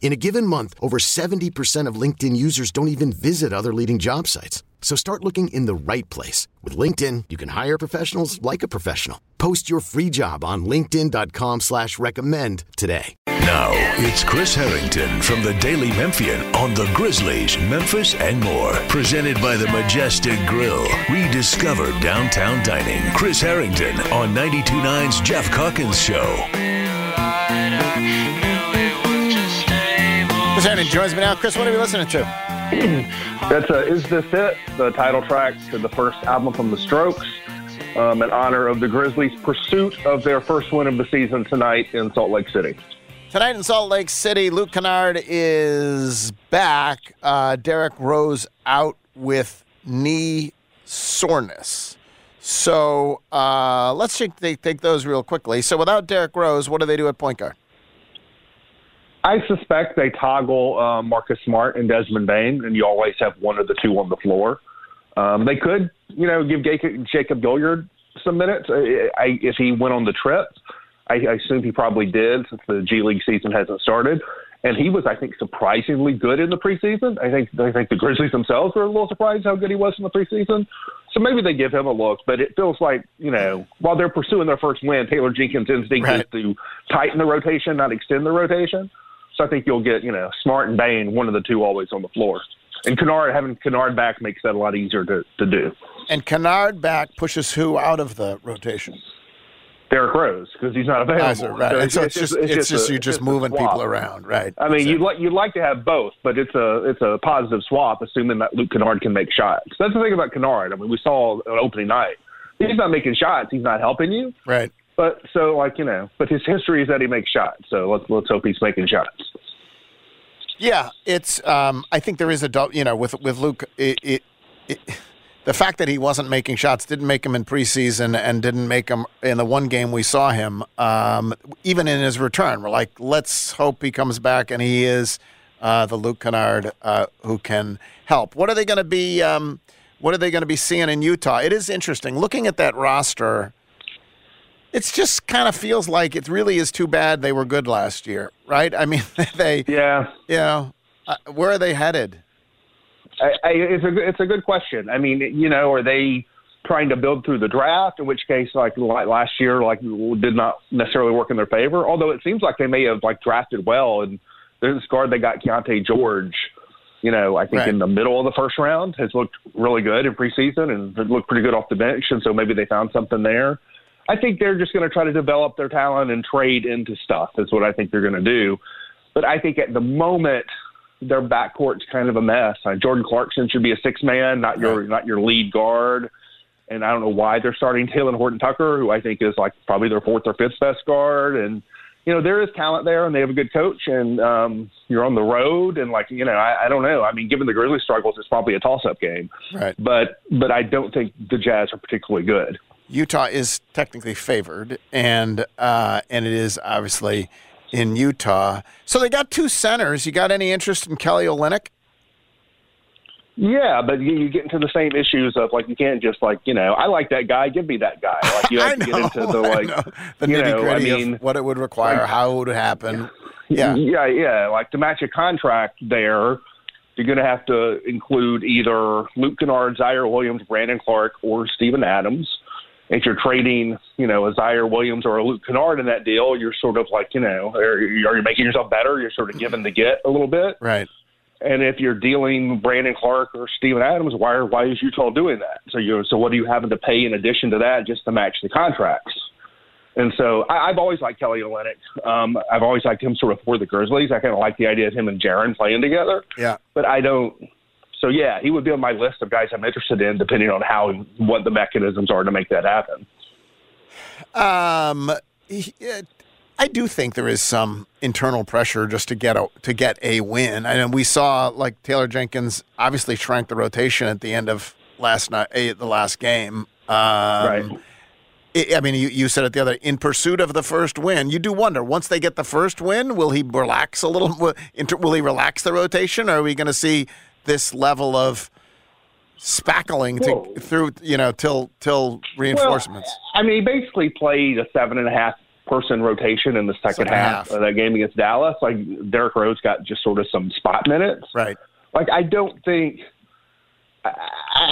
In a given month, over 70% of LinkedIn users don't even visit other leading job sites. So start looking in the right place. With LinkedIn, you can hire professionals like a professional. Post your free job on linkedin.com slash recommend today. Now, it's Chris Herrington from the Daily Memphian on the Grizzlies, Memphis, and more. Presented by the Majestic Grill. Rediscover downtown dining. Chris Herrington on 92.9's Geoff Calkins Show. Herrington joins me now. Chris, what are we listening to? That's uh, Is This It? The title track to the first album from The Strokes um, in honor of the Grizzlies' pursuit of their first win of the season tonight in Salt Lake City. Tonight in Salt Lake City, Luke Kennard is back. Uh, Derrick Rose out with knee soreness. So uh, let's take, take, those real quickly. So without Derrick Rose, what do they do at point guard? I suspect they toggle uh, Marcus Smart and Desmond Bane, and you always have one of the two on the floor. Um, they could, you know, give Jacob, Jacob Gilyard some minutes I, I, if he went on the trip. I, I assume he probably did since the G League season hasn't started. And he was, I think, surprisingly good in the preseason. I think I think the Grizzlies themselves were a little surprised how good he was in the preseason. So maybe they give him a look. But it feels like, you know, while they're pursuing their first win, Taylor Jenkins' instinct Right. is to tighten the rotation, not extend the rotation. So I think you'll get, you know, Smart and Bane, one of the two always on the floor. And Kennard, having Kennard back makes that a lot easier to, to do. And Kennard back pushes who out of the rotation? Derrick Rose, because he's not available. Right. So And so it's, just, it's just, a- you're just moving people around, right? I mean, you'd like you'd like to have both, but it's a it's a positive swap, assuming that Luke Kennard can make shots. That's the thing about Kennard. I mean, we saw on opening night, he's not making shots, he's not helping you. right. But so like you know, but his history is that he makes shots. So let's let's hope he's making shots. Yeah, it's. Um, I think there is a you know with with Luke. It, it, it, the fact that he wasn't making shots didn't make him in preseason and didn't make him in the one game we saw him. Um, even in his return, we're like, let's hope he comes back and he is uh, the Luke Kennard uh, who can help. What are they going to be? Um, what are they going to be seeing in Utah? It is interesting looking at that roster. It's just kind of feels like it really is too bad they were good last year, right? I mean, they Yeah, you know, uh, where are they headed? I, I, it's a good- it's a good question. I mean, you know, are they trying to build through the draft? In which case, like like last year, like did not necessarily work in their favor. Although it seems like they may have like drafted well, and there's this guard they got Keyonte George. You know, I think Right. in the middle of the first round has looked really good in preseason and looked pretty good off the bench, and so maybe they found something there. I think they're just going to try to develop their talent and trade into stuff. That's what I think they're going to do. But I think at the moment their backcourt's kind of a mess. Uh, Jordan Clarkson should be a six man, not your not your lead guard. And I don't know why they're starting Talen Horton Tucker, who I think is like probably their fourth or fifth best guard. And you know there is talent there, and they have a good coach. And um, you're on the road, and like you know I, I don't know. I mean, given the Grizzlies' struggles, it's probably a toss up game. Right. But but I don't think the Jazz are particularly good. Utah is technically favored, and uh, and it is obviously in Utah. So they got two centers. You got any interest in Kelly Olynyk? Yeah, but you, you get into the same issues of like you can't just like you know I like that guy, give me that guy. Like you I have to know, get into the like know. the you know, I mean, what it would require, how it would happen. Yeah, yeah, yeah. Like to match a contract there, you're going to have to include either Luke Kennard, Ziaire Williams, Brandon Clarke, or Steven Adams. If you're trading, you know, a Ziaire Williams or a Luke Kennard in that deal, you're sort of like, you know, are you, are you making yourself better? You're sort of giving the get a little bit. right. And if you're dealing Brandon Clarke or Steven Adams, why are, why is Utah doing that? So you so what are you having to pay in addition to that just to match the contracts? And so I, I've always liked Kelly Olynyk. Um, I've always liked him sort of for the Grizzlies. I kind of like the idea of him and Jaren playing together. Yeah. But I don't. So yeah, he would be on my list of guys I'm interested in, depending on how what the mechanisms are to make that happen. Um, uh, I do think there is some internal pressure just to get a to get a win. I And we saw like Taylor Jenkins obviously shrank the rotation at the end of last night, eh, the last game. Um, Right. I I mean, you, you said it the other in pursuit of the first win. You do wonder once they get the first win, will he relax a little? Will, inter, will he relax the rotation? Or are we going to see this level of spackling to, Whoa. through you know till till reinforcements? Well, I mean, he basically played a seven and a half person rotation in the second, Second half, half. of that game against Dallas. Like Derrick Rose got just sort of some spot minutes. right. Like I don't think. I,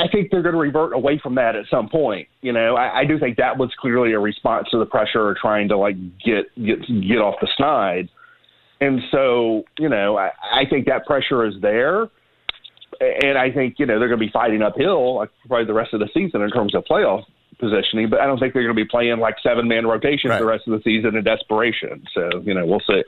I think they're going to revert away from that at some point. You know, I, I do think that was clearly a response to the pressure of trying to like get get get off the snide. And so, you know, I, I think that pressure is there. And I think, you know, they're going to be fighting uphill like probably the rest of the season in terms of playoff positioning, but I don't think they're going to be playing like seven man rotations Right. the rest of the season in desperation. So, you know, we'll see.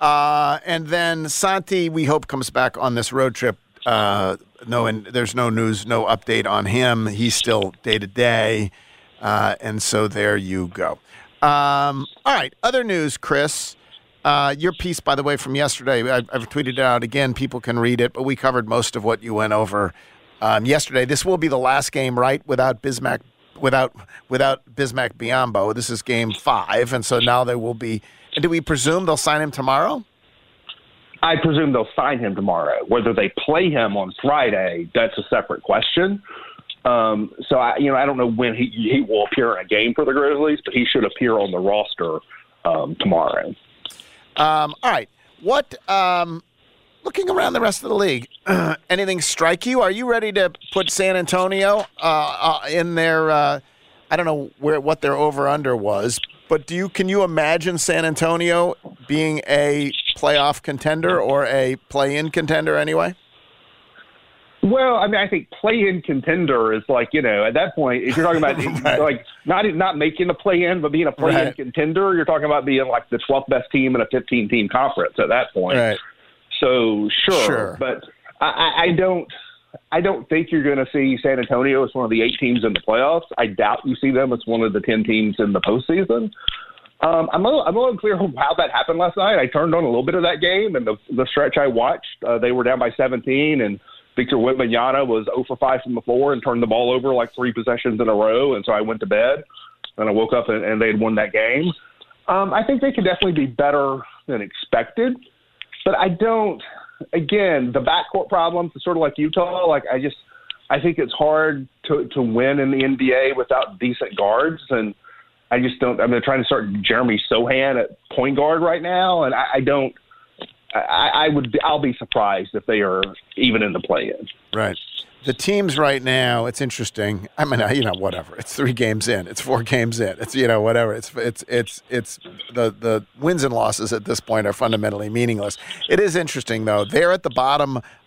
Uh, and then Santi, we hope comes back on this road trip. Uh, no, and there's no news, no update on him. He's still day to day, uh, and so there you go. Um, all right, other news, Chris. Uh, your piece, by the way, from yesterday, I, I've tweeted it out again. People can read it, but we covered most of what you went over um, yesterday. This will be the last game, right? Without Bismack, without without Bismack Biyombo. This is game five, and so now they will be. And do we presume they'll sign him tomorrow? I presume they'll sign him tomorrow. Whether they play him on Friday, that's a separate question. Um, so I, you know, I don't know when he he will appear in a game for the Grizzlies, but he should appear on the roster um, tomorrow. Um, all right. What, um, looking around the rest of the league, anything strike you? Are you ready to put San Antonio uh, uh, in their, uh, I don't know where what their over under was, but do you can you imagine San Antonio being a playoff contender or a play in contender anyway? Well, I mean, I think play-in contender is like you know at that point if you're talking about Right. like not not making a play-in but being a play-in Right. contender, you're talking about being like the 12th best team in a 15-team conference at that point. So sure, Sure. but I, I- I don't. I don't think you're going to see San Antonio as one of the eight teams in the playoffs. I doubt you see them as one of the ten teams in the postseason. Um, I'm a little, I'm a little unclear on how that happened last night. I turned on a little bit of that game, and the the stretch I watched, uh, they were down by 17, and Victor Wembanyama was 0 for 5 from the floor and turned the ball over like three possessions in a row, and so I went to bed, and I woke up and, and they had won that game. Um, I think they could definitely be better than expected, but I don't. Again, the backcourt problems, sort of like Utah. Like I just, I think it's hard to to win in the NBA without decent guards, and I just don't. I mean, they're trying to start Jeremy Sochan at point guard right now, and I, I don't. I, I would. I'll be surprised if they are even in the play-in. Right. The teams right now, it's interesting. I mean, you know, whatever. It's three games in. It's four games in. It's you know, whatever. It's it's it's it's the the wins and losses at this point are fundamentally meaningless. It is interesting though. They're at the bottom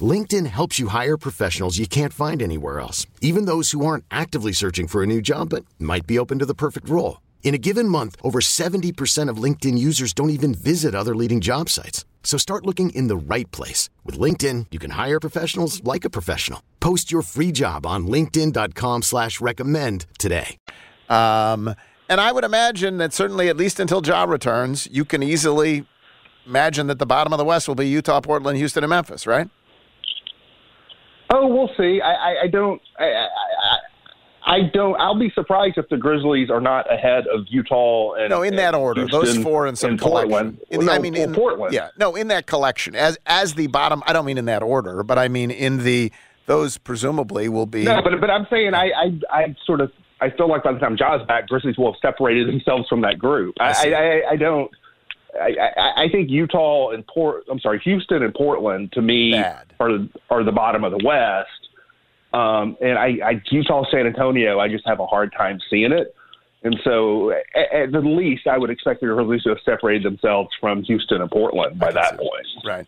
LinkedIn helps you hire professionals you can't find anywhere else, even those who aren't actively searching for a new job but might be open to the perfect role. In a given month, over 70% of LinkedIn users don't even visit other leading job sites. So start looking in the right place. With LinkedIn, you can hire professionals like a professional. Post your free job on linkedin.com slash recommend today. Um, and I would imagine that certainly, at least until Ja returns, you can easily imagine that the bottom of the West will be Utah, Portland, Houston, and Memphis, right? Oh, we'll see. I, I, I don't. I, I, I don't. I'll be surprised if the Grizzlies are not ahead of Utah and no, in that order, Houston those four in some collection. Portland. In no, I mean, well, in Portland. Yeah, no, in that collection as as the bottom. I don't mean in that order, but I mean in the those presumably will be. No, but but I'm saying I I, I sort of I feel like by the time Ja's back, Grizzlies will have separated themselves from that group. I I, I, I don't. I, I, I think Utah and Port. I'm sorry, Houston and Portland to me are are the bottom of the West. Um, and I, I Utah, San Antonio, I just have a hard time seeing it. And so, at, at the least, I would expect the Grizzlies to have separated themselves from Houston and Portland by that point. Right.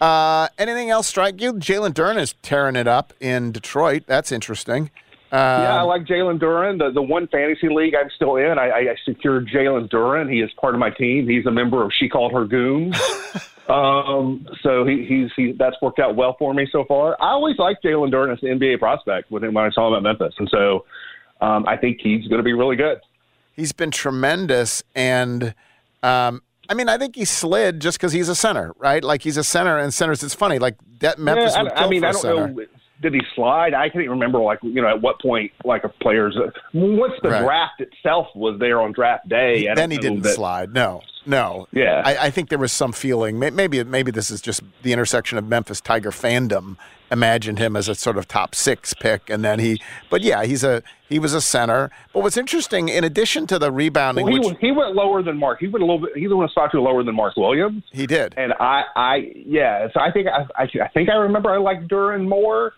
Uh, anything else strike you? Jalen Duren is tearing it up in Detroit. That's interesting. Yeah, I Um, like Jalen Duren. The the one fantasy league I'm still in, I, I secured Jalen Duren. He is part of my team. He's a member of She Called Her Goons. um, so he, he's he, that's worked out well for me so far. I always liked Jalen Duren as an NBA prospect him when I saw him at Memphis, and so um, I think he's going to be really good. he's been tremendous, and um, I mean, I think he slid just because he's a center, right? Like he's a center, and centers. It's funny, like that Memphis Yeah, would I, kill I mean, for I a don't center. know. Did he slide? I can't even remember. Like you know, at what point, like a player's once the Right. draft itself was there on draft day. I then he didn't that- slide. No, no. Yeah. I, I think there was some feeling. Maybe maybe this is just the intersection of Memphis Tiger fandom. Imagined him as a sort of top six pick, and then he. But yeah, he's a he was a center. But what's interesting, in addition to the rebounding, Well, he, which went- he went lower than Mark. He went a little bit. He went a spot two lower than Mark Williams. he did, And I, I, yeah. So I think I, I, I think I remember I liked Duren more,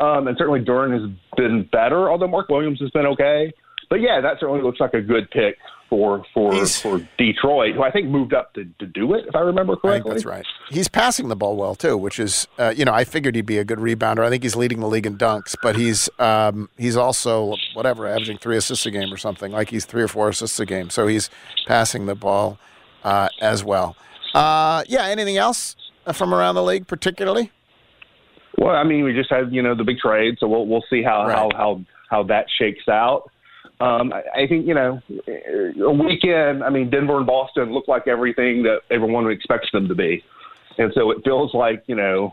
um, and certainly Duren has been better. Although Mark Williams has been okay. But yeah, that certainly looks like a good pick for for He's- for Detroit, who I think moved up to, to do it, if I remember I think correctly. that's right. He's passing the ball well too, which is uh, you know I figured he'd be a good rebounder. I think he's leading the league in dunks, but he's um, he's also whatever averaging three assists a game or something. Like he's three or four assists a game, so he's passing the ball uh, as well. Uh, yeah. Anything else uh, from around the league, particularly? Well, I mean, we just had you know the big trade, so we'll we'll see how Right. how how how that shakes out. Um, I, I think you know a weekend. I mean, Denver and Boston look like everything that everyone expects them to be, and so it feels like you know.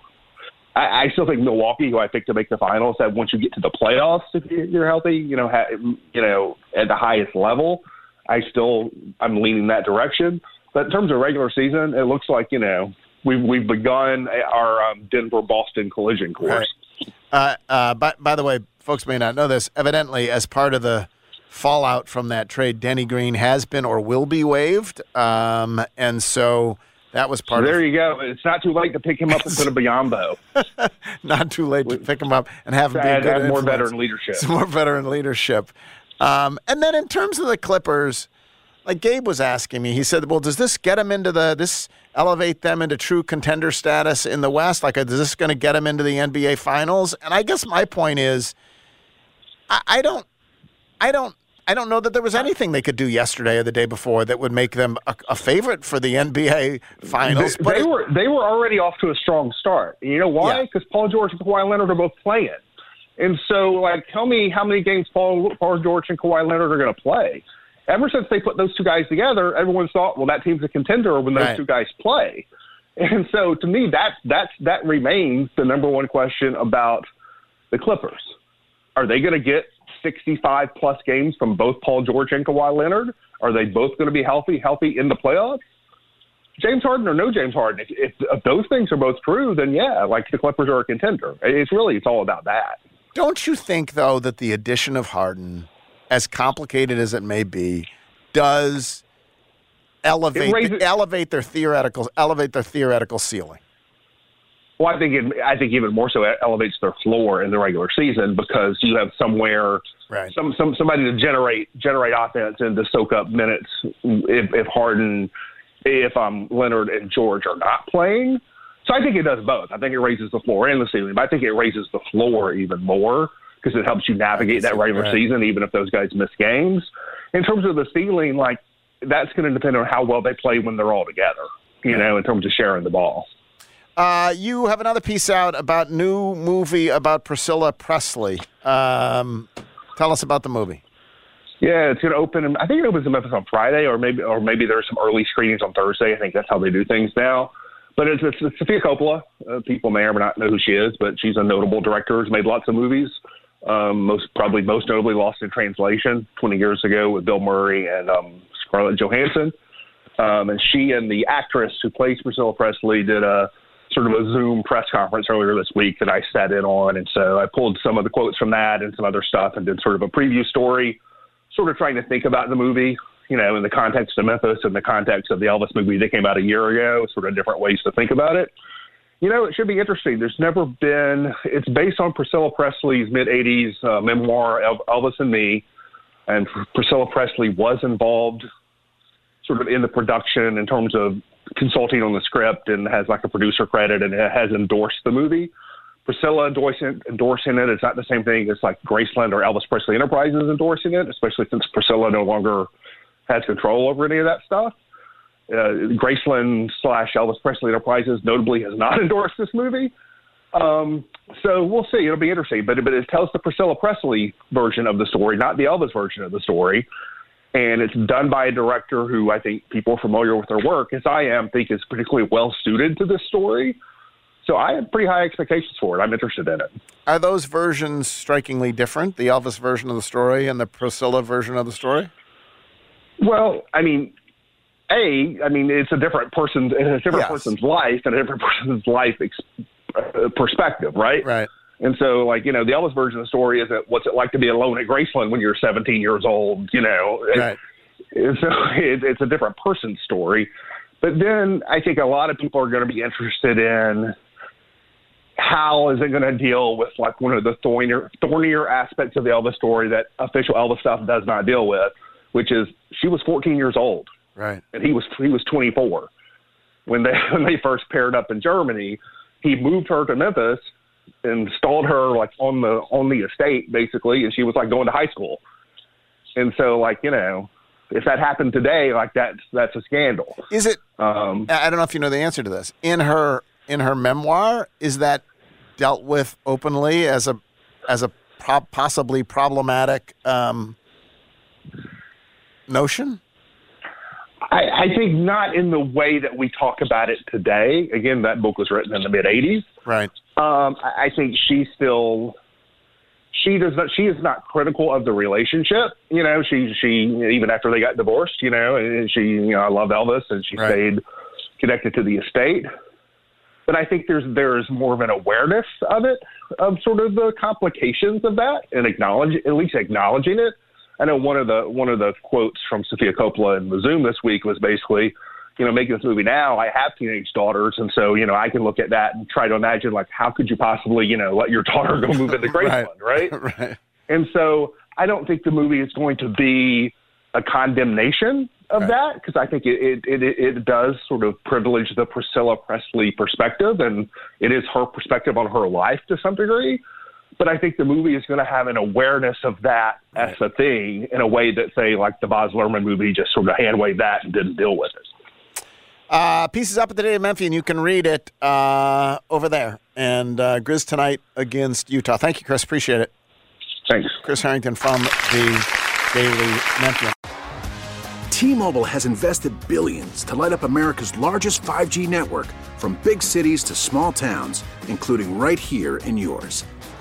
I, I still think Milwaukee, who I picked to make the finals, that once you get to the playoffs, if you- you're healthy, you know, ha, you know, at the highest level, I still I'm leaning that direction. But in terms of regular season, it looks like you know we've we've begun our um, Denver Boston collision course. Uh, uh, by, by the way, folks may not know this. Evidently, as part of the fallout from that trade, Danny Green has been or will be waived, um, and so that was part of there of. you go. It's not too late to pick him up and put a Biyombo. Not too late to pick him up and have him be a Add, good add more veteran leadership. Some more veteran leadership. Um, and then in terms of the Clippers, like Gabe was asking me, he said, "Well, does this get them into the this elevate them into true contender status in the West? Like, is this going to get them into the NBA Finals?" And I guess my point is, I, I don't, I don't. I don't know that there was anything they could do yesterday or the day before that would make them a, a favorite for the NBA Finals. They, But they were they were already off to a strong start. You know why? Yeah. Because Paul George and Kawhi Leonard are both playing. And so, like, tell me how many games Paul, Paul George and Kawhi Leonard are going to play. Ever since they put those two guys together, everyone's thought, well, that team's a contender when those Right. two guys play. And so, to me, that that's that remains the number one question about the Clippers. Are they going to get 65 plus games from both Paul George and Kawhi Leonard? Are they both going to be healthy, healthy in the playoffs? James Harden or no James Harden, if, if, if those things are both true, then yeah, like the Clippers are a contender. It's really it's all about that. Don't you think, though, that the addition of Harden, as complicated as it may be, does elevate raises- elevate their theoretical elevate their theoretical ceiling? Well, I think it, I think even more so it elevates their floor in the regular season because you have somewhere Right. some, some somebody to generate generate offense and to soak up minutes if, if Harden, if um, Leonard and George are not playing. So I think it does both. I think it raises the floor and the ceiling, but I think it raises the floor even more because it helps you navigate that regular right. season, even if those guys miss games. in terms of the ceiling, like that's going to depend on how well they play when they're all together. You know, in terms of sharing the ball. Uh, you have another piece out about new movie about Priscilla Presley. Um, tell us about the movie. Yeah, it's going to open. In, I think it opens in Memphis on Friday, or maybe, or maybe there's some early screenings on Thursday. I think that's how they do things now. But it's, it's, it's Sofia Coppola. Uh, people may or may not know who she is, but she's a notable director. Has made lots of movies. Um, most probably most notably Lost in Translation 20 years ago with Bill Murray and um, Scarlett Johansson. Um, and she and the actress who plays Priscilla Presley did a sort of a Zoom press conference earlier this week that I sat in on. And so I pulled some of the quotes from that and some other stuff and did sort of a preview story, sort of trying to think about the movie, you know, in the context of Memphis and the context of the Elvis movie that came out a year ago, sort of different ways to think about it. You know, it should be interesting. There's never been, it's based on Priscilla Presley's mid 80s uh, memoir, Elvis and Me. And Priscilla Presley was involved sort of in the production in terms of consulting on the script and has like a producer credit and has endorsed the movie. Priscilla endorsing, endorsing it is not the same thing as like Graceland or Elvis Presley Enterprises endorsing it, especially since Priscilla no longer has control over any of that stuff. Uh, Graceland slash Elvis Presley Enterprises notably has not endorsed this movie. Um, so we'll see. It'll be interesting. But, but it tells the Priscilla Presley version of the story, not the Elvis version of the story and it's done by a director who I think people are familiar with their work, as I am, think is particularly well suited to this story. So I have pretty high expectations for it. I'm interested in it. Are those versions strikingly different? The Elvis version of the story and the Priscilla version of the story? Well, I mean, a, I mean, it's a different person, it's a different Yes. person's life and a different person's life ex- uh, perspective, right? Right. And so, like, you know, the Elvis version of the story isn't what's it like to be alone at Graceland when you're 17 years old, you know. Right. and so it, it's a different person's story. But then I think a lot of people are going to be interested in how is it going to deal with like one of the thornier, thornier aspects of the Elvis story that official Elvis stuff does not deal with, which is she was 14 years old Right. and he was he was 24 when they when they first paired up in Germany. He moved her to Memphis, and installed her like on the on the estate basically, and she was like going to high school. And so like you know, if that happened today, like that's that's a scandal. Is it? Um, I I don't know if you know the answer to this. In her in her memoir, is that dealt with openly as a as a pro- possibly problematic um, notion? I, I think not in the way that we talk about it today. Again, that book was written in the mid '80s. Right. Um, I, I think she still she does not she is not critical of the relationship. You know, she she even after they got divorced, you know, and she you know I love Elvis and she Right. stayed connected to the estate. But I think there's there's more of an awareness of it, of sort of the complications of that, and acknowledge at least acknowledging it. I know one of the one of the quotes from Sofia Coppola in the Zoom this week was basically, you know, making this movie now. I have teenage daughters, and so you know I can look at that and try to imagine like how could you possibly you know let your daughter go move into Graceland, right? right. And so I don't think the movie is going to be a condemnation of Right. that because I think it, it, it, it does sort of privilege the Priscilla Presley perspective and it is her perspective on her life to some degree. But I think the movie is going to have an awareness of that as a thing in a way that, say, like the Baz Luhrmann movie just sort of hand waved that and didn't deal with it. Uh, pieces up at the Daily Memphian. You can read it uh, over there. And uh, Grizz tonight against Utah. Thank you, Chris. Appreciate it. Thanks. Chris Herrington from the Daily Memphian. T-Mobile has invested billions to light up America's largest 5G network from big cities to small towns, including right here in yours.